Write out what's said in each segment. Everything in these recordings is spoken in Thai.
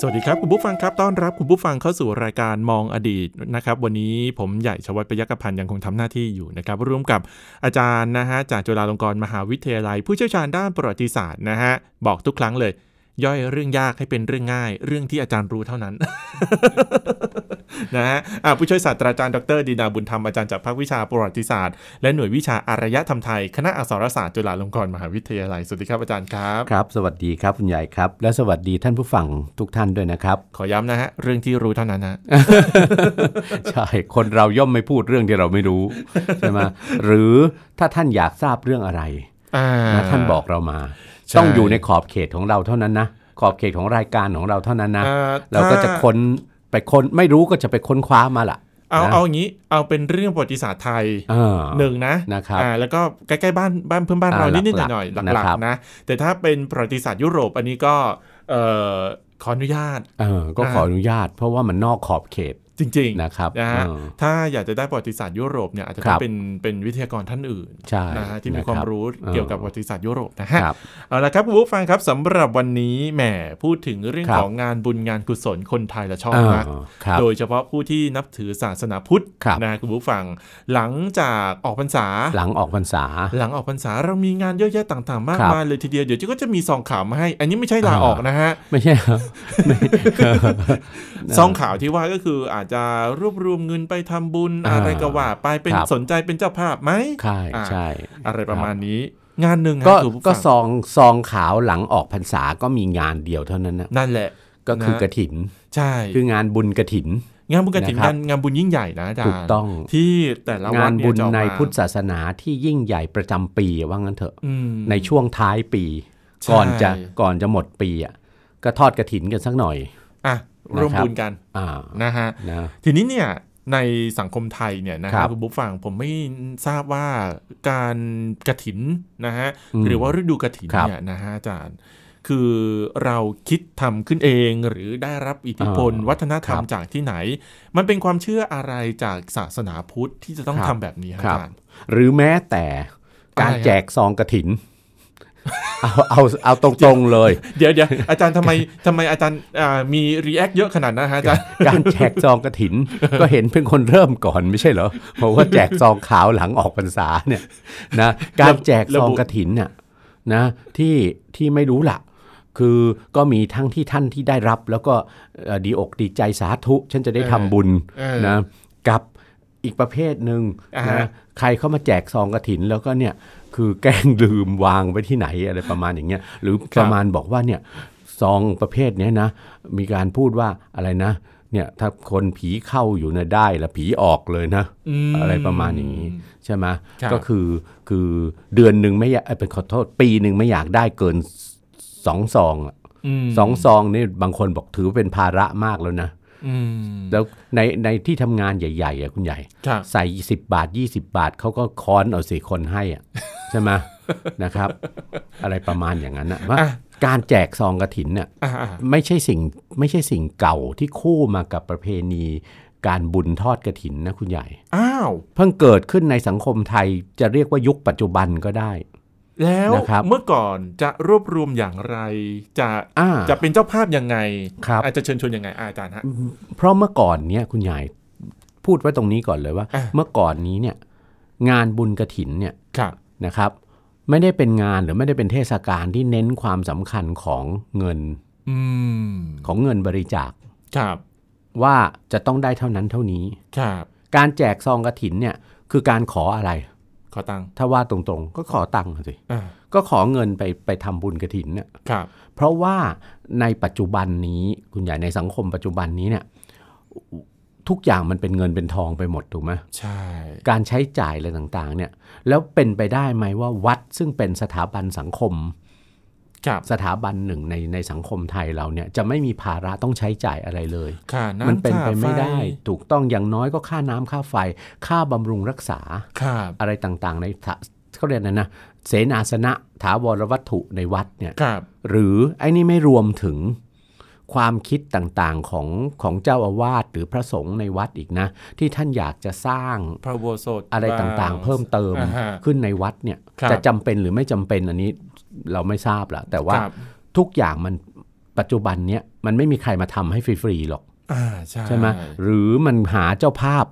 สวัสดีครับ คุณผู้ฟังครับต้อนรับคุณผู้ฟังเข้าสู่รายการมองอดีตนะครับ วันนี้ผมใหญ่ชวัฒน์ปยักพันธ์ยังคงทำหน้าที่อยู่นะครับ ร่วมกับอาจารย์นะฮะจากจุฬาลงกรณ์มหาวิทยาลัย ผู้เชี่ยวชาญด้านประวัติศาสตร์นะฮะบอกทุกครั้งเลย ย่อยเรื่องยากให้เป็นเรื่องง่าย เรื่องที่อาจารย์รู้เท่านั้นนะฮะอะผู้ช่วยศาสตราจารย์ดรดีนาบุญธรรมอาจารย์จากภาควิชาประวัติศาสตร์และหน่วยวิชาอารยธรรมไทย คณะอักษรศาสตร์จุฬาลงกรณ์มหาวิทยาลัยสวัสดีครับอาจารย์ครับครับสวัสดีครับคุณใหญ่ครับ และสวัสดีท่านผู้ฟังทุกท่านด้วยนะครับ ขอย้ำนะฮะเรื่องที่รู้เท่านั้นนะใช่คนเราย่อมไม่พูดเรื่องที่เราไม่รู้ใช่ไหมหรือถ้าท่านอยากทราบเรื่องอะไรอ่านะท่านบอกเรามาใช่ ต้องอยู่ในขอบเขตของเราเท่านั้นนะขอบเขตของรายการของเราเท่านั้นนะอ่าเราก็จะถ้าค้นไปค้นไม่รู้ก็จะไปค้นคว้ามาล่ะเอานะเอาอย่างนี้เอาเป็นเรื่องประวัติศาสตร์ไทยเออหนึ่งนะนะครับอ่าแล้วก็ใกล้ๆบ้านบ้านเพื่อนบ้านอ่าเรานิดๆหลักๆหน่อยๆหนะลักครับๆนะแต่ถ้าเป็นประวัติศาสตร์ยุโรปอันนี้ก็เอ่อขออนุญาตเออก็ขออนุญาต เพราะว่ามันนอกขอบเขต จริงๆนะครับนะฮะเออถ้าอยากจะได้ประวัติศาสตร์ยุโรปเนี่ยอาจจะครัต้องบเป็นเป็นวิทยากรท่านอื่นใช่นะฮะที่มีนะครับความรู้เออเกี่ยวกับประวัติศาสตร์ยุโรปนะฮะครับเอาละครับคุณผู้ฟังครับสำหรับวันนี้แหมพูดถึงเรื่องครับของงานบุญงานกุศลคนไทยละชอบเออมากครับโดยเฉพาะผู้ที่นับถือศาสนาพุทธครับนะคุณผู้ฟังหลังจากออกพรรษาหลังออกพรรษา หลังออกพรรษาเรามีงานเยอะแยะต่างๆ มากครับมายเลยทีเดียวเดี๋ยวก็จะมีซองข่าวมาให้ อันนี้ไม่ใช่ลาอ่าออกนะฮะไม่ใช่ครับไม่ซองข่าวที่ว่าก็คืออาจจะรวบรวมเงินไปทำบุญอ่าอะไรก็ว่าไปเป็นครับสนใจเป็นเจ้าภาพไหมใช่อ่าใช่อะไรประมาณนี้งานหนึ่งฮะก็คุณผู้ก็ฟังซองซองขาวหลังออกพรรษาก็มีงานเดียวเท่านั้นนะนั่นแหละก็คือนะกระถิน ใช่ คืองานบุญกระถิน งานบุญกฐินนะครับงานงานบุญยิ่งใหญ่นะอาจารย์ถูกต้องที่แต่ละวังาดนเนี่บุยญจะออกในมาพุทธศาสนาที่ยิ่งใหญ่ประจำปีว่างั้นเถอะอืมในช่วงท้ายปีใช่ก่อนจะก่อนจะหมดปีอะก็ทอดกระถินกันสักหน่อยอะ ร่วมนะครับบุญกันอ่านะฮะนะทีนี้เนี่ยในสังคมไทยเนี่ยนะคครัรับบคุณบุ๊ฟังผมไม่ทราบว่าการกระถินนะฮะอืมหรือว่าฤดูกระถินครับเนี่ยนะฮะอาจารย์คือเราคิดทำขึ้นเองหรือได้รับอิทธิพลอ่าวัฒนธรรมครับจากที่ไหน มันเป็นความเชื่ออะไรจากศาสนาพุทธที่จะต้องครับทำแบบนี้ฮะครับอาจารย์หรือแม้แต่การอะไรฮะแจกซองกระถิน เอาเอาเอาตรงๆเลย เดี๋ยวเดี๋ยวอาจารย์ทำไมทำไมอาจารย์อ่ามี react เยอะขนาดนั้นฮะอาจารย์การแจกซองกระถิน ก็เห็นเป็นคนเริ่มก่อนไม่ใช่เหรอเพราะว่าแจกซองขาวหลังออกพรรษาเนี่ยนะการแจกซองกระถินน่ะนะที่ที่ไม่รู้ล่ะคือก็มีทั้งที่ท่านที่ได้รับ แล้วก็เอ่อดีอกดีใจสาธุ ฉันจะได้ทำบุญเออนะกับอีกประเภทหนึ่งอ่าฮะนะใครเข้ามาแจกซองกระถินแล้วก็เนี่ย คือแกล้งลืมวางไว้ที่ไหนอะไรประมาณอย่างเงี้ยหรือประมาณบอกว่าเนี่ยซองประเภทเนี้ยนะ มีการพูดว่าอะไรนะ เนี่ยถ้าคนผีเข้าอยู่เนี่ยได้ละผีออกเลยนะมอะไรประมาณอย่างนี้ใช่ไหมครับก็คือคือเดือนหนึ่งไม่อยากเอ้ยเป็นขอโทษปีหนึ่งไม่อยากได้เกินสองซองอะมสองซองนี่บางคนบอกถือเป็นภาระมากแล้วนะอืม แล้วในในที่ทำงานใหญ่ๆอะคุณใหญ่ครับใส่10บาท20บาทเขาก็ค้อนเอาสิคนให้อะใช่ไหมนะครับ อะไรประมาณอย่างนั้นนะว่าอะการแจกซองกระถินเนี่ยอ่าอ่าไม่ใช่สิ่งไม่ใช่สิ่งเก่าที่คู่มากับประเพณีการบุญทอดกระถินนะคุณใหญ่ อ้าว เพิ่งเกิดขึ้นในสังคมไทยจะเรียกว่ายุคปัจจุบันก็ได้ แล้วนะครับเมื่อก่อนจะรวบรวมอย่างไร จะอ่าจะเป็นเจ้าภาพยังไงครับอาจจะเชิญชวนยังไงอาจารย์ฮะเพราะเมื่อก่อนเนี่ยคุณใหญ่พูดไว้ตรงนี้ก่อนเลยว่าอะเมื่อก่อนนี้เนี่ย งานบุญกระถินเนี่ยครับนะครับ ไม่ได้เป็นงานหรือไม่ได้เป็นเทศกาลที่เน้นความสำคัญของเงินอืมของเงินบริจาคครับว่าจะต้องได้เท่านั้นเท่านี้ครับการแจกซองกระถินเนี่ย คือการขออะไร ขอตังค์ถ้าว่าตรงๆ ก็ขอตังค์สิอ่าก็ขอเงินไปไปทำบุญกระถินเนี่ยครับเพราะว่าในปัจจุบันนี้คุณใหญ่ในสังคมปัจจุบันนี้เนี่ยทุกอย่างมันเป็นเงินเป็นทองไปหมดถูกไหมใช่ การใช้จ่ายอะไรต่างๆเนี่ยแล้วเป็นไปได้ไหมว่าวัดซึ่งเป็นสถาบันสังคมครับ สถาบันหนึ่งในในสังคมไทยเราเนี่ยจะไม่มีภาระต้องใช้จ่ายอะไรเลยค่าน้ำมันเป็นไปค่าไม่ได้ฟถูกต้องอย่างน้อยก็ค่าน้ำค่าไฟ ค่าบำรุงรักษาครับอะไรต่างๆ ในสถเขาเรียกอะไรนะเสนาสนะถาวรวัตถุในวัดเนี่ยครับหรือไอ้นี่ไม่รวมถึงความคิดต่างๆของของเจ้าอาวาสหรือพระสงฆ์ในวัดอีกนะ ที่ท่านอยากจะสร้างพระอุโบสถอะไรต่างๆ เพิ่มเติมอ่าฮะขึ้นในวัดเนี่ยครับจะจำเป็นหรือไม่จำเป็นอันนี้ เราไม่ทราบละแต่ว่าครับทุกอย่างมันปัจจุบันเนี้ยมันไม่มีใครมาทำให้ฟรีๆหรอกอ่าใช่ใช่ไหมหรือมันหาเจ้าภาพ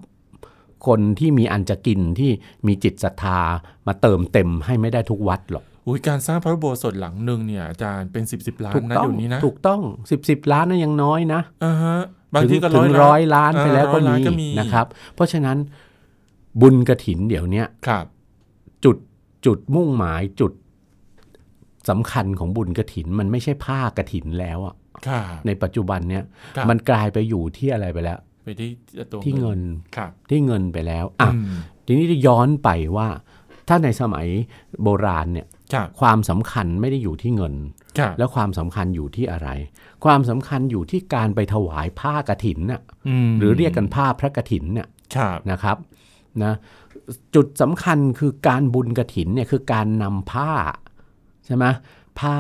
คนที่มีอันจะกินที่มีจิตศรัทธามาเติมเต็มให้ไม่ได้ทุกวัดหรอกอุ้ยการสร้างพระอุโบสถหลังหนึ่งเนี่ยอาจารย์เป็นสิบสิบล้านถูกนะต้องเดี๋ยวนี้นะ ถูกต้องสิบสิบล้านนั่นยังน้อยนะอ่าฮะบางถึงทีก็ถึร้อยงล้านร้อยล้านไปแล้วก็เออร้อยล้านก็มีมีนะครับ เพราะฉะนั้นบุญกระถินเดี๋ยวเนี้ยครับ จุดจุดมุ่งหมายจุด สำคัญของบุญกระถิน มันไม่ใช่ผ้ากระถินแล้วอะครับในปัจจุบันเนี้ยครับมันกลายไปอยู่ที่อะไรไปแล้ว ไปที่ตัวที่เงินครับที่เงินไปแล้วอะอืมทีนี้จะย้อนไปว่า ถ้าในสมัยโบราณเนี่ยครับความสำคัญไม่ได้อยู่ที่เงินครับแล้วความสำคัญอยู่ที่อะไร ความสำคัญอยู่ที่การไปถวายผ้ากระถินน่ะมหรือเรียกกันผ้าพระกระถินเนี่ยครับนะครับนะจุดสำคัญคือการบุญกระถินเนี่ยคือการนำผ้า ใช่ไหมผ้า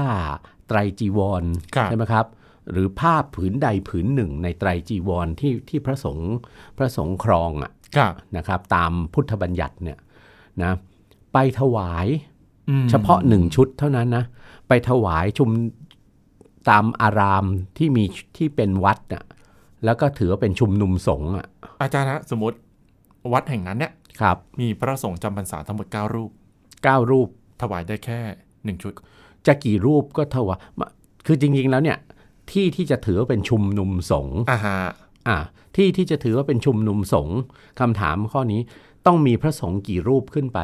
ไตรจีวรครับใช่ไหมครับ หรือผ้าผืนใดผืนหนึ่งในไตรจีวรที่ที่พระสงฆ์พระสงฆ์ครองอะครับนะครับ ตามพุทธบัญญัติเนี่ยนะไปถวายอืมเฉพาะหนึ่งชุดเท่านั้นนะไปถวายชุมตามอารามที่มีที่เป็นวัดน่ะแล้วก็ถือว่าเป็นชุมนุมสงฆ์อะอาจารย์นะสมมติวัดแห่งนั้นเนี่ยครับ มีพระสงฆ์จำพรรษาทั้งหมด 9 รูปเก้ารูปถวายได้แค่ หนึ่งชุด จะกี่รูปก็ถวายมาคือจริง ๆ แล้วเนี่ย ที่ที่จะถือว่าเป็นชุมนุมสงฆ์อ่าฮะอ่าที่ที่จะถือว่าเป็นชุมนุมสงฆ์คำถามข้อนี้ต้องมีพระสงฆ์กี่รูปขึ้นไป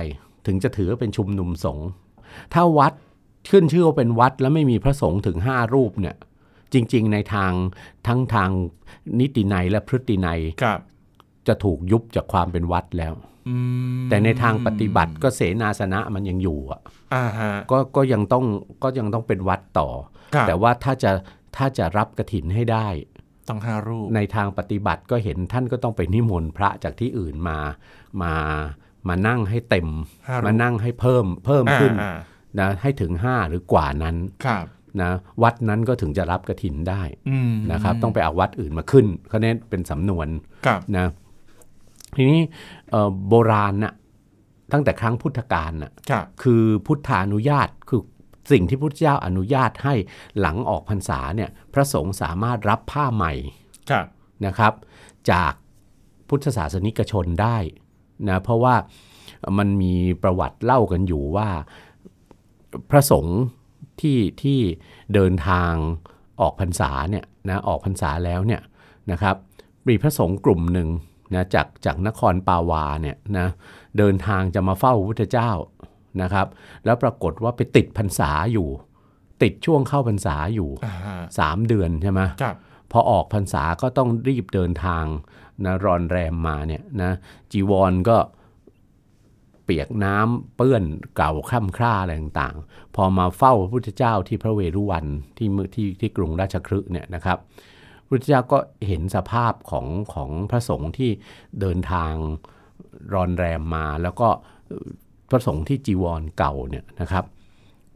ถึงจะถือว่าเป็นชุมนุมสงฆ์ถ้าวัดขึ้นชื่อว่าเป็นวัดแล้วไม่มีพระสงฆ์ถึง 5 รูปเนี่ย จริง ๆ ในทางทั้งทางนิตินัยและพฤตินัยครับจะถูกยุบจากความเป็นวัดแล้วอืม แต่ในทางปฏิบัติก็เสนาสนะมันยังอยู่อะอ่าฮะก็ก็ยังต้องก็ยังต้องเป็นวัดต่อครับแต่ว่าถ้าจะถ้าจะรับกระถินให้ได้ ต้องห้ารูป ในทางปฏิบัติก็เห็นท่านก็ต้องไปนิมนต์พระจากที่อื่นมามามานั่งให้เต็มห้ารูปมานั่งให้เพิ่มเพิ่มขึ้นอ่านะให้ถึง5หรือกว่านั้นครับนะวัดนั้นก็ถึงจะรับกระถินได้อืมนะครับ ต้องไปเอาวัดอื่นมาขึ้นเขาเน้นเป็นสำนวนครับนะ ทีนี้เอ่อโบราณน่ะตั้งแต่ครั้งพุทธกาลน่ะครับคือพุทธานุญาตคือสิ่งที่พุทธเจ้าอนุญาตให้หลังออกพรรษาเนี่ยพระสงฆ์สามารถรับผ้าใหม่ครับนะครับ จากพุทธศาสนิกชนได้นะเพราะว่ามันมีประวัติเล่ากันอยู่ว่าพระสงฆ์ที่ที่เดินทางออกพรรษาเนี่ยนะออกพรรษาแล้วเนี่ยนะครับมีพระสงฆ์กลุ่มหนึ่ง นะจากจากนครปาวาเนี่ยนะเดินทางจะมาเฝ้าพระพุทธเจ้านะครับ แล้วปรากฏว่าไปติดพรรษาอยู่ ติดช่วงเข้าพรรษาอยู่อ่าฮะสามเดือนใช่ไหมครับพอออกพรรษาก็ต้องรีบเดินทางนะรอนแรมมาเนี่ยนะจีวรก็เปียกน้ำเปื้อนเก่าคร่ำคร่าอะไรต่างๆ พอมาเฝ้าพระพุทธเจ้าที่พระเวรุวันที่เมืองที่ที่กรุงราชคฤห์เนี่ยนะครับ พุทธเจ้าก็เห็นสภาพของของพระสงฆ์ที่เดินทางรอนแรมมาแล้วก็พระสงฆ์ที่จีวรเก่าเนี่ยนะครับ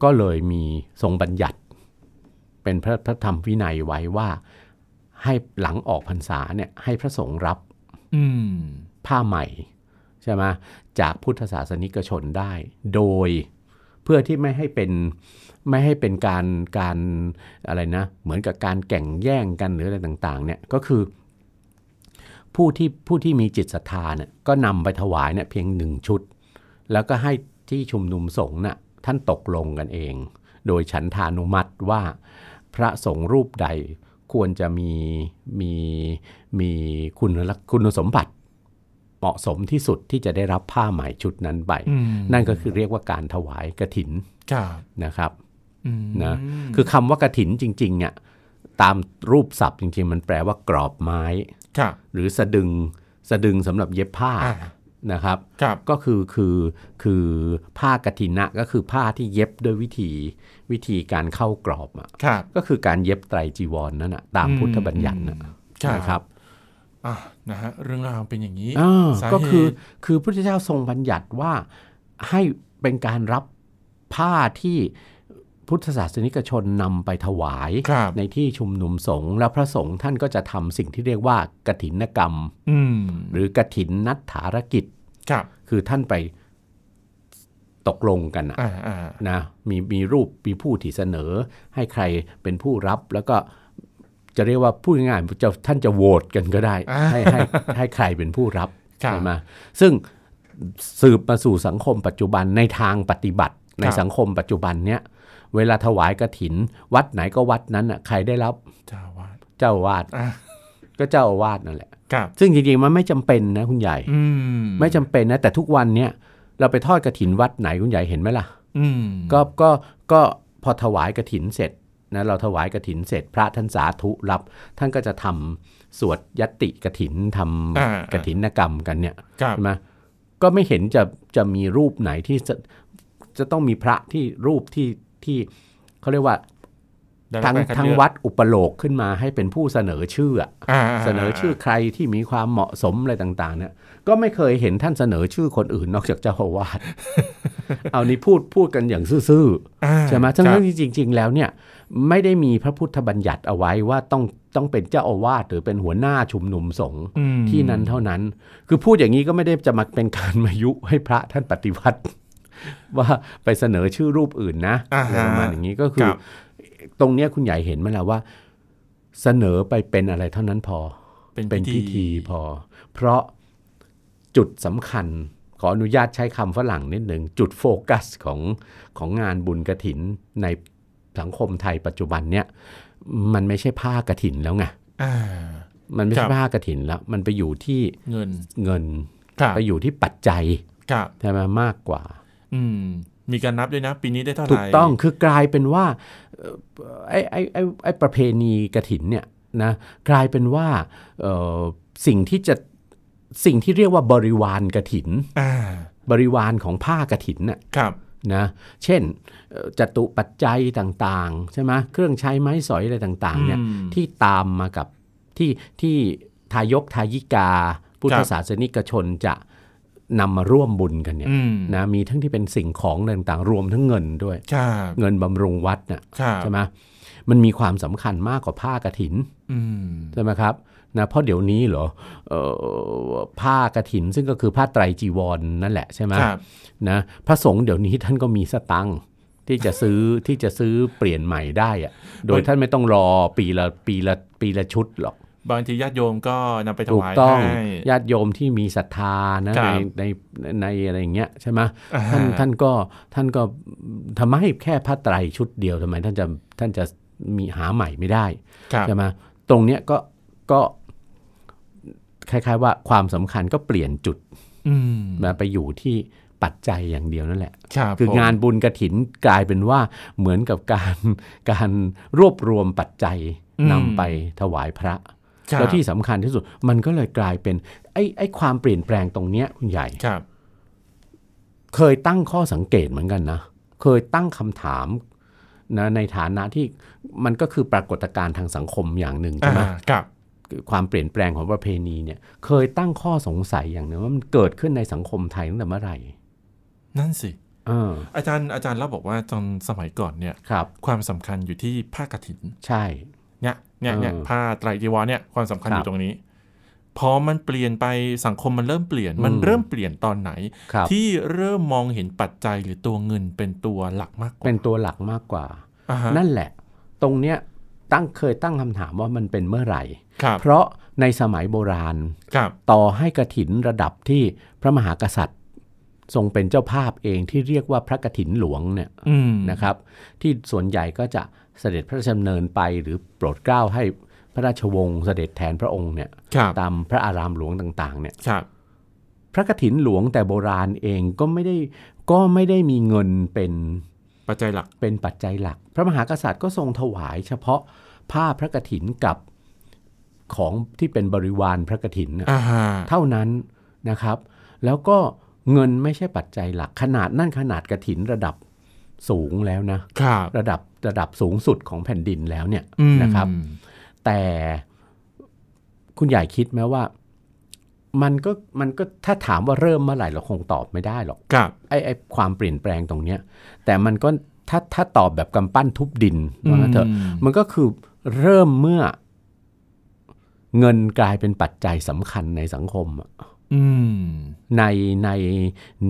ก็เลยมีทรงบัญญัติ เป็นพระพระธรรมวินัยไว้ว่าให้หลังออกพรรษาเนี่ยให้พระสงฆ์รับผ้าใหม่ใช่ไหมจากพุทธศาสนิกชนได้ โดยเพื่อที่ไม่ให้เป็น ไม่ให้เป็นการการอะไรนะเหมือนกับการแก่งแย่งกันหรืออะไรต่างๆเนี่ยก็คือ ผู้ที่ผู้ที่มีจิตศรัทธาเนี่ยก็นำไปถวายเนี่ยเพียงหนึ่งชุด แล้วก็ให้ที่ชุมนุมสงฆ์น่ะท่านตกลงกันเอง โดยฉันทานุมัติว่าพระสงฆ์รูปใดควรจะมีมีมีคุณลักคุณสมบัติเหมาะสมที่สุดที่จะได้รับผ้าใหม่ชุดนั้นไปอืมนั่นก็คือเรียกว่าการถวายกระถินครับนะครับอืม นะคือคำว่ากระถินจริงๆอะตามรูปศัพท์จริง ๆ มันแปลว่ากรอบไม้ครับหรือสะดึงสะดึงสำหรับเย็บผ้าอ่านะครับครับก็คือคือคือผ้ากฐินะก็คือผ้าที่เย็บด้วยวิธีวิธีการเข้ากรอบอะครับก็คือการเย็บไตรจีวรนั่นนะตามพุทธบัญญัตินะนะครับอะนะฮะเรื่องราวเป็นอย่างนี้อ่าสาเหตุก็คือคือพุทธเจ้าทรงบัญญัติว่าให้เป็นการรับผ้าที่ พุทธศาสนิกชนนำไปถวายครับในที่ชุมนุมสงฆ์แล้วพระสงฆ์ท่านก็จะทำสิ่งที่เรียกว่ากถินกรรมอืมหรือกถินนัตถารกิจครับคือท่านไปตกลงกันนะอ่าอ่านะมีมีรูปมีผู้ที่เสนอ ให้ใครเป็นผู้รับแล้วก็จะเรียกว่าพูดง่ายๆจะท่านจะโหวตกันก็ได้อ่าให้ให้ให้ใครเป็นผู้รับครับใช่ไหมซึ่งสืบมาสู่สังคมปัจจุบันในทางปฏิบัติในครับสังคมปัจจุบันเนี้ย เวลาถวายกระถิน วัดไหนก็วัดนั้นอะใครได้รับเจ้าอาวาดเจ้าอาวาดอ่าก็เจ้าอาวาสนั่นแหละครับซึ่งจริงๆมันไม่จำเป็นนะคุณใหญ่อืมไม่จำเป็นนะแต่ทุกวันเนี้ยเราไปทอดกระถินวัดไหนคุณใหญ่เห็นไหมล่ะอืมก็ก็ก็พอถวายกระถินเสร็จนะเราถวายกระถินเสร็จพระท่านสาธุรับ ท่านก็จะทำสวดยตติกระถินทำอ่ากระถินกรรมกันเนี่ยครับใช่ไหมก็ไม่เห็นจะจะมีรูปไหนที่จะจะต้องมีพระที่รูปที่ ที่เขาเรียกว่าได้รับทั้งการคัทั้งเลือกวัดอุปโลกขึ้นมาให้เป็นผู้เสนอชื่ออะอ่าเสนอชื่อใครที่มีความเหมาะสมอะไรต่างๆ เนี่ย ก็ไม่เคยเห็นท่านเสนอชื่อคนอื่นนอกจากเจ้าอาวาสเอานี่พูดพูดกันอย่างซื่ออ่าๆใช่ไหมทั้ครับงๆที่จริง ๆ แล้วเนี่ย ไม่ได้มีพระพุทธบัญญัติเอาไว้ว่าต้องต้องเป็นเจ้าอาวาสหรือเป็นหัวหน้าชุมนุมสงฆ์อืมที่นั้นเท่านั้น คือพูดอย่างนี้ก็ไม่ได้จะมาเป็นการมายุให้พระท่านปฏิวัติ ว่าไปเสนอชื่อรูปอื่นนะอ่าอะไรฮะประมาณอย่างนี้ก็คืคอรับตรงเนี้ยคุณใหญ่เห็นไหมล่ะว่า เสนอไปเป็นอะไรเท่านั้นพอเป็นเป็นพิธีพอ เพราะจุดสำคัญขออนุญาตใช้คำฝรั่งนิดหนึ่งจุดโฟกัสของของงานบุญกระถินในสังคมไทยปัจจุบันเนี่ยมันไม่ใช่ผ้ากระถินแล้วไงอ่ามันไม่ครัใช่บผ้ากระถินแล้ว มันไปอยู่ที่เงินเงินครับไปอยู่ที่ปัจจัยครับใช่ไหมมากกว่า อืม มีการนับด้วยนะ ปีนี้ได้เท่าไหร่ถูกต้องคือกลายเป็นว่าเอ่อไอ้ไอ้ไอ้ไอ้ประเพณีกระถินเนี่ยนะกลายเป็นว่าเอ่อสิ่งที่จะสิ่งที่เรียกว่าบริวารกระถินอ่าบริวารของผ้ากระถินน่ะครับนะเช่นเอ่อจตุปัจจัยต่างๆใช่ไหมเครื่องใช้ไม้สอยอะไรต่างๆเนี่ยอืมที่ตามมากับที่ที่ทายกทายิกา พุทคธรับศาสนิกชนจะ นำมาร่วมบุญกันเนี่ยอืมนะมีทั้งที่เป็นสิ่งของต่างๆ รวมทั้งเงินด้วยครับเงินบำรุงวัดน่ะครับใช่ไหมมันมีความสำคัญมากกว่าผ้ากระถินอืมใช่ไหมครับนะเพราะเดี๋ยวนี้เหรอเอ่อผ้ากระถินซึ่งก็คือผ้าไตรจีวรนนั่นแหละใช่ไหมครับนะพระสงฆ์เดี๋ยวนี้ท่านก็มีสตังค์ที่จะซื้อที่จะซื้อเปลี่ยนใหม่ได้อะโดยท่านไม่ต้องรอปีละปีละปีละชุดหรอก บางทีญาติโยมก็นำไปถถูกวายต้องให้ญาติโยมที่มีศรัทธานะครับในในในอะไรอย่างเงี้ยใช่ไหมอ่ท่านท่านก็ท่านก็ทำไมแค่ผ้าไตรชุดเดียวทำไมท่านจะท่านจะมีหาใหม่ไม่ได้ครับใช่ไหมตรงเนี้ยก็ก็คล้าย ๆ ว่าความสำคัญก็เปลี่ยนจุดอืมมาไปอยู่ที่ปัจจัยอย่างเดียวนั่นแหละครับคือผมงานบุญกระถินกลายเป็นว่าเหมือนกับการการรวบรวมปัจจัยนำไปถวายพระครับ แล้วที่สำคัญที่สุดมันก็เลยกลายเป็นไอ้ไอ้ความเปลี่ยนแปลงตรงเนี้ยคุณใหญ่ครับ เคยตั้งข้อสังเกตเหมือนกันนะ เคยตั้งคำถามนะในฐานะที่มันก็คือปรากฏการณ์ทางสังคมอย่างหนึ่งใช่ไหมอ่าครับความเปลี่ยนแปลงของประเพณีเนี่ย เคยตั้งข้อสงสัยอย่างหนึ่งว่ามันเกิดขึ้นในสังคมไทยตั้งแต่เมื่อไหร่ นั่นสิเอออาจารย์อาจารย์เล่าบอกว่าตอนสมัยก่อนเนี่ยครับความสำคัญอยู่ที่ผ้ากฐิน ใช่ เนี่ยเนี่ยเนี่ยเออผ้าไตรจีวรเนี่ยความสำคัญคอรับยู่ตรงนี้พอมันเปลี่ยนไปสังคมมันเริ่มเปลี่ยนอืมมันเริ่มเปลี่ยนตอนไหนครับที่เริ่มมองเห็นปัจจัยหรือตัวเงินเป็นตัวหลักมากกว่าเป็นตัวหลักมากกว่าอ่าฮะนั่นแหละ ตรงเนี้ยตั้งเคยตั้งคำถามว่ามันเป็นเมื่อไหร่ครับเพราะในสมัยโบราณครับต่อให้กระถินระดับที่พระมหากษัตริย์ ทรงเป็นเจ้าภาพเองที่เรียกว่าพระกฐินหลวงเนี่ยอืมนะครับ ที่ส่วนใหญ่ก็จะเสด็จพระราชดำเนินไปหรือโปรดเกล้าให้พระราชวงศ์เสด็จแทนพระองค์เนี่ยครับตามพระอารามหลวงต่างๆ เนี่ยครับพระกฐินหลวงแต่โบราณเองก็ไม่ได้ก็ไม่ได้มีเงินเป็นปัจจัยหลักเป็นปัจจัยหลัก พระมหากษัตริย์ก็ทรงถวายเฉพาะผ้าพระกฐินกับของที่เป็นบริวารพระกฐินน่ะอ่าฮะเท่านั้นนะครับ แล้วก็ เงินไม่ใช่ปัจจัยหลัก ขนาดนั่นขนาดกระถินระดับสูงแล้วนะครับระดับระดับสูงสุดของแผ่นดินแล้วเนี่ยอืมนะครับ แต่คุณใหญ่คิดไหมว่า มันก็มันก็ถ้าถามว่าเริ่มเมื่อไหร่เราคงตอบไม่ได้หรอกครับไอ้ไอ้ความเปลี่ยนแปลงตรงเนี้ย แต่มันก็ถ้าถ้าตอบแบบกำปั้นทุบดินว่างั้นเถอะอืมมันก็คือเริ่มเมื่อเงินกลายเป็นปัจจัยสำคัญในสังคมอะอืม ในใน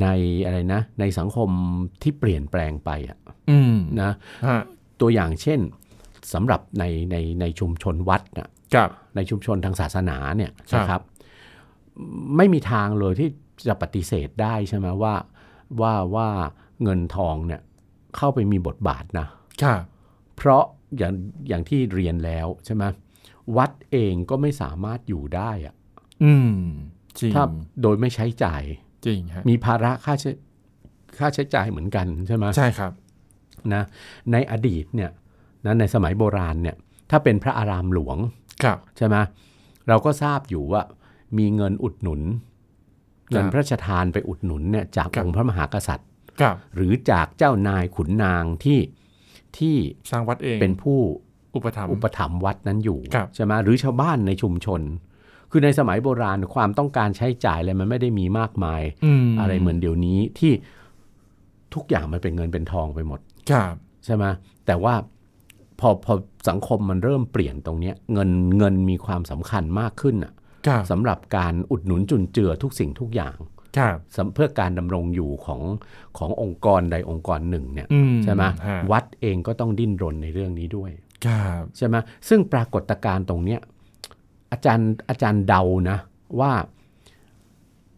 ในอะไรนะ ในสังคมที่เปลี่ยนแปลงไปอะอืมนะฮะตัวอย่างเช่นสำหรับในในในชุมชนวัดน่ะครับในชุมชนทางศาสนาเนี่ยครับนะครับ ไม่มีทางเลยที่จะปฏิเสธได้ใช่ไหมว่าว่าว่าเงินทองเนี่ยเข้าไปมีบทบาทนะครับเพราะอย่างอย่างที่เรียนแล้วใช่ไหมวัดเองก็ไม่สามารถอยู่ได้อะอืมจริง ถ้าโดยไม่ใช้จ่าย จริงฮะมีภาระค่าใช้ค่าใช้จ่ายเหมือนกันใช่ไหมใช่ครับนะในอดีตเนี่ยนะในสมัยโบราณเนี่ยถ้าเป็นพระอารามหลวงครับใช่ไหมเราก็ทราบอยู่ว่ามีเงินอุดหนุน เงินพระราชทานไปอุดหนุนเนี่ยจากครับองค์พระมหากษัตริย์ครับหรือจากเจ้านายขุนนางที่ที่สร้างวัดเองเป็นผู้อุปถัมภ์อุปถัมภ์วัดนั้นอยู่ครับใช่ไหมหรือชาวบ้านในชุมชน คือในสมัยโบราณความต้องการใช้จ่ายอะไรมันไม่ได้มีมากมายมอะไรเหมือนเดี๋ยวนี้ที่ทุกอย่างมันเป็นเงินเป็นทองไปหมดครับใช่ไหมแต่ว่าพอพอสังคมมันเริ่มเปลี่ยนตรงเนี้ยเงินเงินมีความสำคัญมากขึ้นน่ะครับสำหรับการอุดหนุนจุนเจือทุกสิ่งทุกอย่างครับสำเพื่อการดำรงอยู่ของขององค์กรใดองค์กรหนึ่งเนี่ยอืใช่ไหมฮะวัดเองก็ต้องดิ้นรนในเรื่องนี้ด้วยครับใช่ไหมซึ่งปรากฏการณ์ตรงเนี้ย อาจารย์อาจารย์เดานะว่า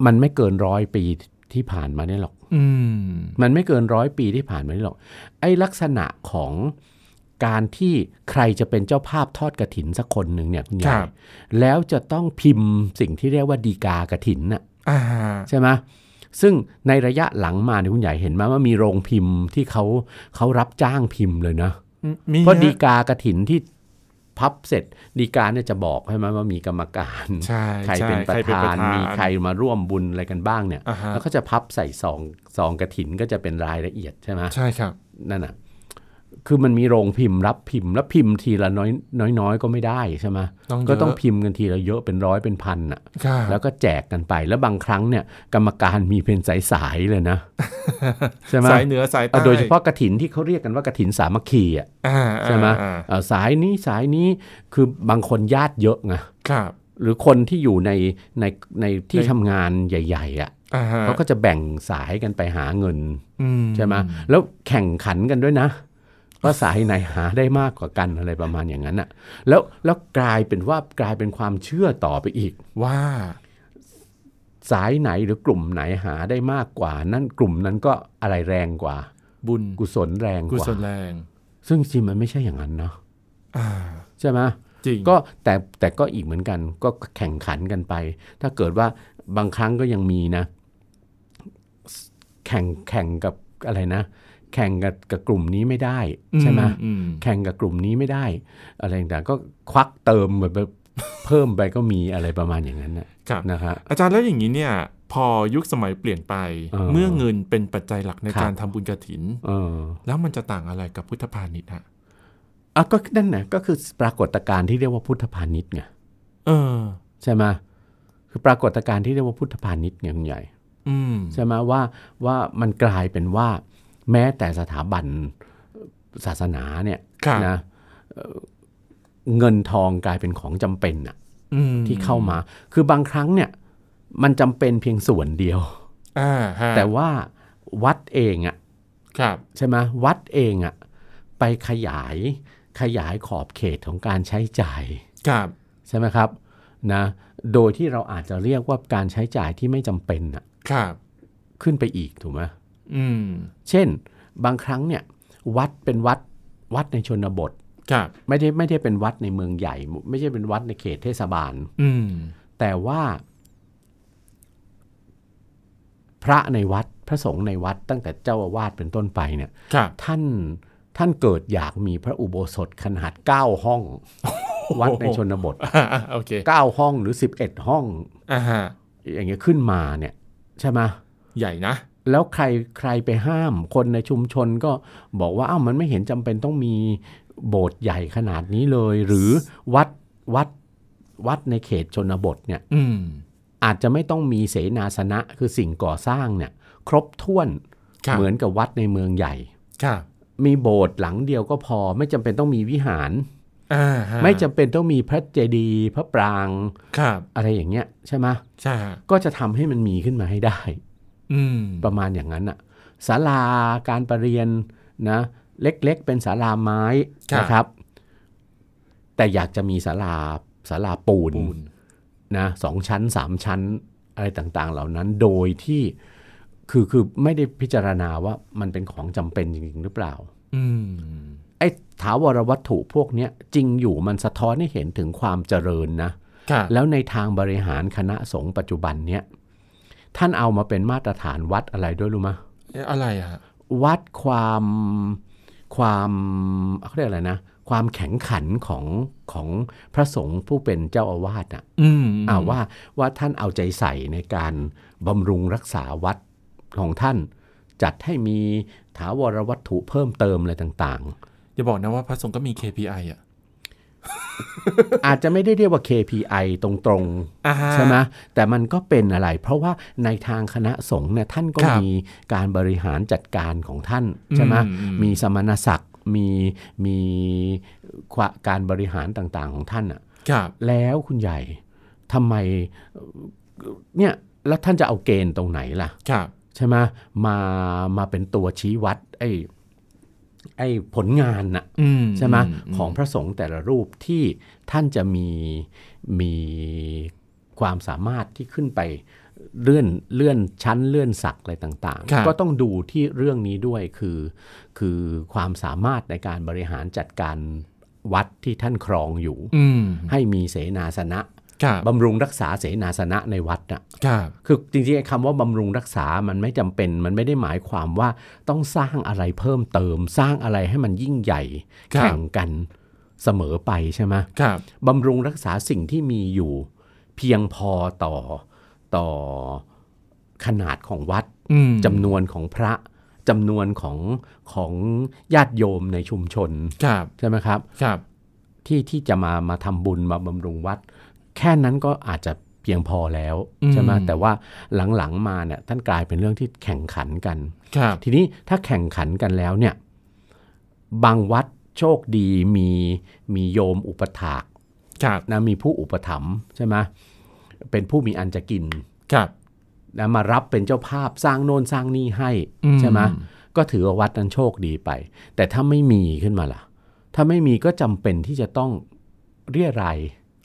มันไม่เกินร้อยปีที่ผ่านมาเนี่ยหรอกอืมมันไม่เกินร้อยปีที่ผ่านมานี่หรอก ไอ้ลักษณะของการที่ใครจะเป็นเจ้าภาพทอดกระถินสักคนหนึ่งเนี่ยคุณใหคญ่รับแล้วจะต้องพิมพ์สิ่งที่เรียกว่าดีกากระถินน่ะอ่าใช่ไหมซึ่งในระยะหลังมาเนี่ยคุณใหญ่เห็นไหมว่ามีโรงพิมพ์ที่เขาเขารับจ้างพิมพ์เลยนะมีเพราะฮดีกากระถินที่ พับเสร็จดีกาเนี่ยจะบอกใช่ไหมว่ามีกรรมการใช่ใครใช่เป็นประใคธานมีใครมาร่วมบุญอะไรกันบ้างเนี่ยอ่าฮะแล้วก็จะพับใส่ซองซองกระถินก็จะเป็นรายละเอียดใช่ไหมใช่ครับนั่นน่ะ คือมันมีโรงพิมพ์รับพิมพ์แล้วพิมพ์ทีละน้อยน้อยน้อยก็ไม่ได้ใช่ไหมต้องเยก็ต้องะพิมพ์กันทีละเยอะเป็นร้อยเป็นพันอะครับแล้วก็แจกกันไปแล้วบางครั้งเนี่ยกรรมการมีเป็นสายๆเลยนะใช่ไหมสายเหนือสายใต้อะโดยเฉพาะกระถินที่เขาเรียกกันว่ากระถินสามัคคีอะอ่าใช่ไหมอ่าเอ่อสายนี้สายนี้คือบางคนญาติเยอะไงครับหรือคนที่อยู่ในในในที่ในทำงานใหญ่ ๆ อะอ่าฮะเขาก็จะแบ่งสายกันไปหาเงินอืใช่ไหมแล้วแข่งขันกันด้วยนะ ว่าสายไหนหาได้มากกว่ากันอะไรประมาณอย่างนั้นอะแล้วแล้วกลายเป็นว่ากลายเป็นความเชื่อต่อไปอีกว่า สายไหนหรือกลุ่มไหนหาได้มากกว่า นั่นกลุ่มนั้นก็อะไรแรงกว่า บุญกุศลแรงกกุว่าศลแรง ซึ่งจริงมันไม่ใช่อย่างนั้นเนาะอ่าใช่ไหมจริงก็แต่แต่ก็อีกเหมือนกันก็แข่งขันกันไป ถ้าเกิดว่าบางครั้งก็ยังมีนะ แข่งแข่งกับอะไรนะ แข่งกับกับกลุ่มนี้ไม่ได้ใช่ไหมอืมแข่งกับกลุ่มนี้ไม่ได้ อะไรต่างๆก็ควักเติมแบบเพิ่มไปก็มีอะไรประมาณอย่างนั้นนะครับนะครับอาจารย์แล้วอย่างนี้เนี่ยพอยุคสมัยเปลี่ยนไปเออเมื่อเงินเป็นปัจจัยหลักในครับการทำบุญกระถินเออแล้วมันจะต่างอะไรกับพุทธพาณิชย์ฮะอะก็นั่นนะก็คือปรากฏการณ์ที่เรียกว่าพุทธพาณิชย์ไงเออ ใช่ไหมคือปรากฏการณ์ที่เรียกว่าพุทธพาณิชย์ไงคุณใหญ่อืมใช่ไหมว่าว่ามันกลายเป็นว่า แม้แต่สถาบันศาสนาเนี่ยครับนะเอ่อเงินทองกลายเป็นของจำเป็นอะอืมที่เข้ามา คือบางครั้งเนี่ย มันจำเป็นเพียงส่วนเดียวอ่าฮะแต่ว่าวัดเองอะครับใช่ไหมวัดเองอะไปขยายขยายขอบเขตของการใช้จ่ายครับใช่ไหมครับนะโดยที่เราอาจจะเรียกว่าการใช้จ่ายที่ไม่จำเป็นอะครับ ขึ้นไปอีกถูกไหมอืม เช่น บางครั้งเนี่ย วัดเป็นวัดวัดในชนบทครับไม่ได้ไม่ได้เป็นวัดในเมืองใหญ่ ไม่ใช่เป็นวัดในเขตเทศบาลอืมแต่ว่า พระในวัดพระสงฆ์ในวัดตั้งแต่เจ้าอาวาสเป็นต้นไปเนี่ยครับท่านท่านเกิดอยากมีพระอุโบสถขนาด9ห้อง วัดในชนบทอ่าอ่าโอเค9ห้องหรือ11ห้องอ่าฮะอย่างเงี้ยขึ้นมาเนี่ย ใช่ไหมใหญ่นะ แล้วใครใครไปห้ามคนในชุมชนก็บอกว่าอ้าวมันไม่เห็นจำเป็นต้องมีโบสถ์ใหญ่ขนาดนี้เลย หรือวัดวัดวัดในเขตชนบทเนี่ยอืมอาจจะไม่ต้องมีเสนาสนะคือสิ่งก่อสร้างเนี่ย ครบถ้วนครับเหมือนกับวัดในเมืองใหญ่ครับมีโบสถ์หลังเดียวก็พอ ไม่จำเป็นต้องมีวิหารอ่าฮะไม่จำเป็นต้องมีพระเจดีย์พระปราง ครับ อะไรอย่างเงี้ย ใช่ไหมใช่ฮะก็จะทำให้มันมีขึ้นมาให้ได้อืม ประมาณอย่างนั้นอะศาลาการประเรียนนะเล็กๆ เป็นศาลาไม้นะครับ แต่อยากจะมีศาลาศาลาปูนปูนนะสองชั้นสามชั้นอะไรต่างๆ เหล่านั้นโดยที่คือคือไม่ได้พิจารณาว่ามันเป็นของจำเป็นจริงๆหรือเปล่าอืมไอ้ถาวรวัตถุพวกเนี้ยจริงอยู่มันสะท้อนให้เห็นถึงความเจริญนะครับแล้วในทางบริหารคณะสงฆ์ปัจจุบันเนี้ย ท่านเอามาเป็นมาตรฐานวัดอะไรด้วยรู้ไหมยเอ๊ะอะไรอะฮะวัดความความเขาเรียกอะไรนะ ความแข็งขันของของพระสงฆ์ผู้เป็นเจ้าอาวาสอะอืมอ่าว่าว่าท่านเอาใจใส่ในการบำรุงรักษาวัดของท่าน จัดให้มีถาวรวัตถุเพิ่มเติมอะไรต่างอย่าบอกนะว่าพระสงฆ์ก็มี KPI อะๆ อาจจะไม่ได้เรียกว่า KPI ตรงๆอ่าฮะใช่ไหมแต่มันก็เป็นอะไร เพราะว่าในทางคณะสงฆ์เนี่ยท่านก็ครับมีการบริหารจัดการของท่าน ใช่ไหมอืมอืมมีสมณศักดิ์มีมีควะการบริหารต่างๆของท่านอะครับแล้วคุณใหญ่ทำไมเนี่ยแล้วท่านจะเอาเกณฑ์ตรงไหนล่ะครับใช่ไหมมามาเป็นตัวชี้วัดไอ้ ไอ้ผลงานน่ะอืมใช่ไหมอืของพระสงฆ์แต่ละรูปที่ท่านจะมีมีความสามารถที่ขึ้นไปเลื่อนเลื่อนชั้นเลื่อนศักดิ์อะไรต่างครับๆก็ต้องดูที่เรื่องนี้ด้วยคือคือความสามารถในการบริหารจัดการวัดที่ท่านครองอยู่อืมให้มีเสนาสนะครั บบำรุงรักษาเสนาสนะในวัดน่ะครับคือจริงๆไอ้คำว่าบำรุงรักษามันไม่จำเป็น มันไม่ได้หมายความว่าต้องสร้างอะไรเพิ่มเติม สร้างอะไรให้มันยิ่งใหญ่ครับแข่งกันเสมอไปใช่ไหมครับบำรุงรักษาสิ่งที่มีอยู่ เพียงพอต่อต่อขนาดของวัดอืมจำนวนของพระจำนวนของของญาติโยมในชุมชนครับใช่ไหมครับครับที่ที่จะมามาทำบุญมาบำรุงวัด แค่นั้นก็อาจจะเพียงพอแล้วใช่ไหมแต่ว่าหลังๆมาเนี่ยท่านกลายเป็นเรื่องที่แข่งขันกันครับทีนี้ถ้าแข่งขันกันแล้วเนี่ยบางวัดโชคดีมีมีโยมอุปถากครับนะมีผู้อุปถัมภ์ใช่ไหมเป็นผู้มีอันจะกินครับนะมารับเป็นเจ้าภาพสร้างโน่นสร้างนี่ให้อืใช่ไหมก็ถือว่าวัดนั้นโชคดีไป แต่ถ้าไม่มีขึ้นมาล่ะ ถ้าไม่มีก็จำเป็นที่จะต้องเรียราย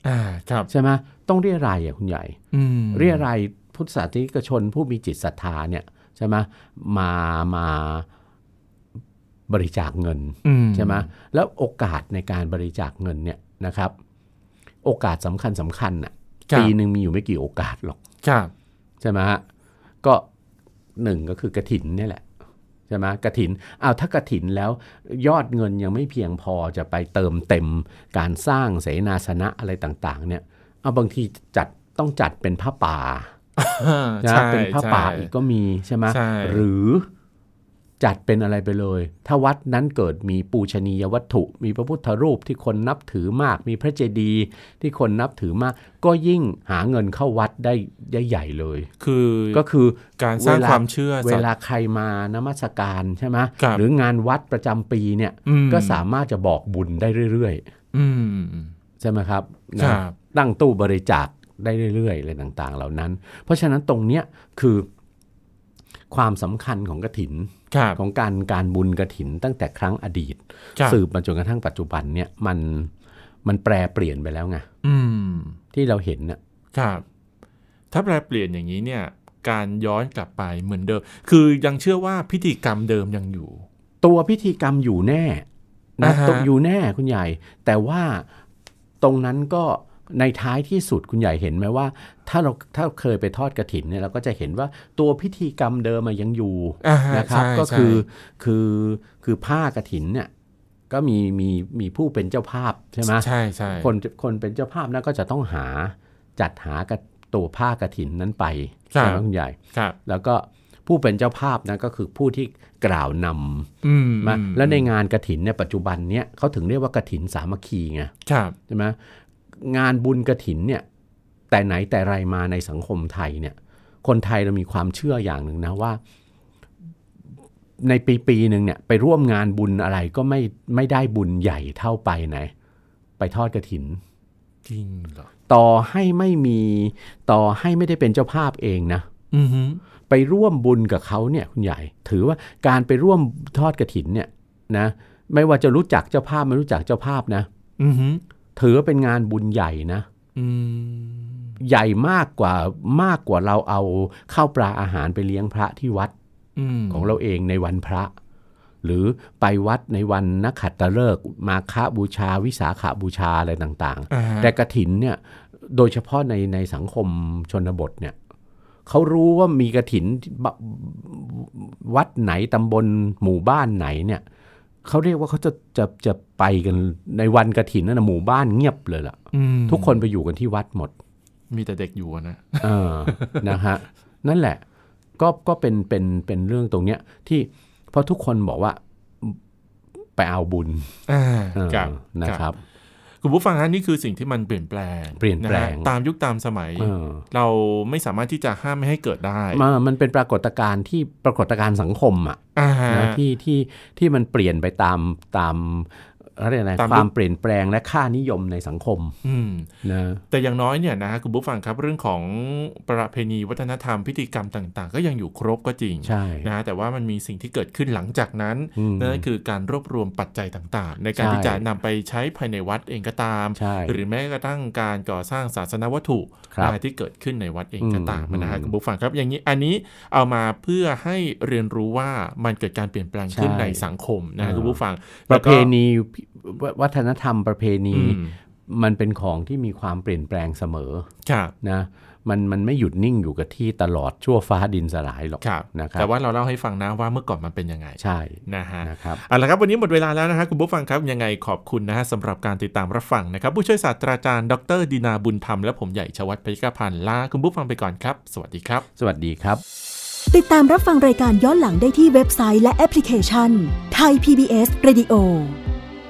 อ่าครับใช่ไหมต้องเรียรายอะคุณใหญ่อืมเรียรายพุทธศาสนิกชนผู้มีจิตศรัทธาเนี่ยใช่ไหมมามาบริจาคเงินอืมใช่ไหมแล้วโอกาสในการบริจาคเงินเนี่ยนะครับ โอกาสสำคัญสำคัญน่ะครับปีหนึ่งมีอยู่ไม่กี่โอกาสหรอกครับใช่ไหมฮะก็หนึ่งก็คือกระถินเนี่ยแหละใช่ไหมกระถินอ้าวถ้ากระถินแล้วยอดเงินยังไม่เพียงพอจะไปเติมเต็มการสร้างเสนาสนะอะไรต่างๆ เนี่ยเอาบางทีจัดต้องจัดเป็นผ้าป่านะใช่เป็นผ้าป่าใช่อีกก็มีใช่ไหมใช่หรือ จัดเป็นอะไรไปเลย ถ้าวัดนั้นเกิดมีปูชนียวัตถุ มีพระพุทธรูปที่คนนับถือมาก มีพระเจดีย์ที่คนนับถือมาก ก็ยิ่งหาเงินเข้าวัดได้ได้ใหญ่เลย คือก็คือการสร้างเวลาความเชื่อ เวลาใครมานมัสการใช่ไหมครับหรืองานวัดประจำปีเนี่ยอืมก็สามารถจะบอกบุญได้เรื่อยอืมๆใช่ไหมครับคนะรับตั้งตู้บริจาคได้เรื่อยๆอะไรต่าง ๆ เหล่านั้น เพราะฉะนั้นตรงเนี้ยคือความสำคัญของกระถินครับ ของการการบุญกระถินตั้งแต่ครั้งอดีตครับสืบมาจนกระทั่งปัจจุบันเนี่ยมันมันแปรเปลี่ยนไปแล้วไงอืมที่เราเห็นน่ะครับ ถ้าแปลเปลี่ยนอย่างนี้เนี่ย การย้อนกลับไปเหมือนเดิม คือยังเชื่อว่าพิธีกรรมเดิมยังอยู่ ตัวพิธีกรรมอยู่แน่นะอ่าฮะตรงอยู่แน่คุณใหญ่ แต่ว่าตรงนั้นก็ ในท้ายที่สุดคุณใหญ่เห็นไหมว่า ถ้าเราถ้าเคยไปทอดกระถินเนี่ยเราก็จะเห็นว่าตัวพิธีกรรมเดิมอะยังอยู่อ่าฮนะครับใช่ก็คือใช่คือคือผ้ากระถินเนี่ยก็มีมีมีผู้เป็นเจ้าภาพใช่ไหมใช่ใช่คนคนเป็นเจ้าภาพนั้นก็จะต้องหาจัดหากระตัวผ้ากระถินนั้นไปครัใช่บไหมคุณใหญ่ครับแล้วก็ผู้เป็นเจ้าภาพนะก็คือผู้ที่กล่าวนำอืมมาอืมแล้วในงานกระถินเนี่ยปัจจุบันเนี่ยเขาถึงเรียกว่ากระถินสามัคคีไงครับใช่ไหมงานบุญกระถินเนี่ยแต่ไหนแต่ไรมาในสังคมไทยเนี่ยคนไทยเรามีความเชื่ออย่างหนึ่งนะว่า ในปีปีหนึ่งเนี่ยไปร่วมงานบุญอะไรก็ไม่ไม่ได้บุญใหญ่เท่าไปไหน ไปทอดกระถินจริงเหรอต่อให้ไม่มีต่อให้ไม่ได้เป็นเจ้าภาพเองนะอือฮึไปร่วมบุญกับเขาเนี่ยคุณใหญ่ ถือว่าการไปร่วมทอดกระถินเนี่ยนะ ไม่ว่าจะรู้จักเจ้าภาพไม่รู้จักเจ้าภาพนะอือฮึ ถือว่าเป็นงานบุญใหญ่นะอืมใหญ่มากกว่ามากกว่าเราเอาข้าวปลาอาหารไปเลี้ยงพระที่วัดอืมของเราเองในวันพระ หรือไปวัดในวันนักขัตฤกษ์มาฆบูชาวิสาขาบูชาอะไรต่างอ่าๆแต่กระถินเนี่ยโดยเฉพาะในในสังคมชนบทเนี่ยเขารู้ว่ามีกระถินบวัดไหนตำบลหมู่บ้านไหนเนี่ย เขาเรียกว่าเขาจะจะจะไปกันในวันกระถินนั่นนะหมู่บ้านเงียบเลยล่ะอืมทุกคนไปอยู่กันที่วัดหมด มีแต่เด็กอยู่อะนะเออนะฮะนั่นแหละ ก็ก็เป็นเป็นเป็นเรื่องตรงเนี้ย ที่เพราะทุกคนบอกว่าไปเอาบุญอ่าเออครับนะครับ คุณผู้ฟังฮะนี่คือสิ่งที่มันเปลี่ยนแปลงเปลี่ยนแปลงะฮะตามยุคตามสมัยเออเราไม่สามารถที่จะห้ามไม่ให้เกิดได้มามันเป็นปรากฏการณ์ที่ปรากฏการณ์สังคมอะอ่าฮะนะที่ที่ที่มันเปลี่ยนไปตามตาม อะไรยกอะไรตามยุคความเปลี่ยนแปลงและค่านิยมในสังคมอืมนะแต่อย่างน้อยเนี่ยนะฮะคุณผู้ฟังครับเรื่องของประเพณีวัฒนธรรมพิธีกรรมต่าง ๆ ก็ยังอยู่ครบก็จริงใช่นะฮะแต่ว่ามันมีสิ่งที่เกิดขึ้นหลังจากนั้นอืมนั่นก็คือการรวบรวมปัจจัยต่าง ๆ ในการใช่ที่จะนำไปใช้ภายในวัดเองก็ตามใช่หรือแม้กระทั่งการก่อสร้างศาสนวัตถุครับนะที่เกิดขึ้นในวัดเองก็ตามอืมนะฮะอืมคุณผู้ฟังครับ อย่างนี้อันนี้เอามาเพื่อให้เรียนรู้ว่ามันเกิดการเปลี่ยนแปลงขึ้นใช่ในสังคมนะฮะเออคุณผู้ฟังประเพแล้วก็ณีวัฒนธรรมประเพณีอืมมันเป็นของที่มีความเปลี่ยนแปลงเสมอครับนะมันมันไม่หยุดนิ่งอยู่กับที่ตลอดชั่วฟ้าดินสลายหรอกครับนะครับแต่ว่าเราเล่าให้ฟังนะว่าเมื่อก่อนมันเป็นยังไง ใช่นะฮะนะครับเอาละครับวันนี้หมดเวลาแล้วนะฮะคุณผู้ฟังครับยังไงขอบคุณนะฮะสำหรับการติดตามรับฟังนะครับ ผู้ช่วยศาสตราจารย์ดรดินาบุญธรรมและผมใหญ่ชวัฒน์พยกพันธ์ลาคุณผู้ฟังไปก่อนครับ สวัสดีครับ สวัสดีครับ ติดตามรับฟังรายการย้อนหลังได้ที่เว็บไซต์และแอปพลิเคชันไทย PBS Radio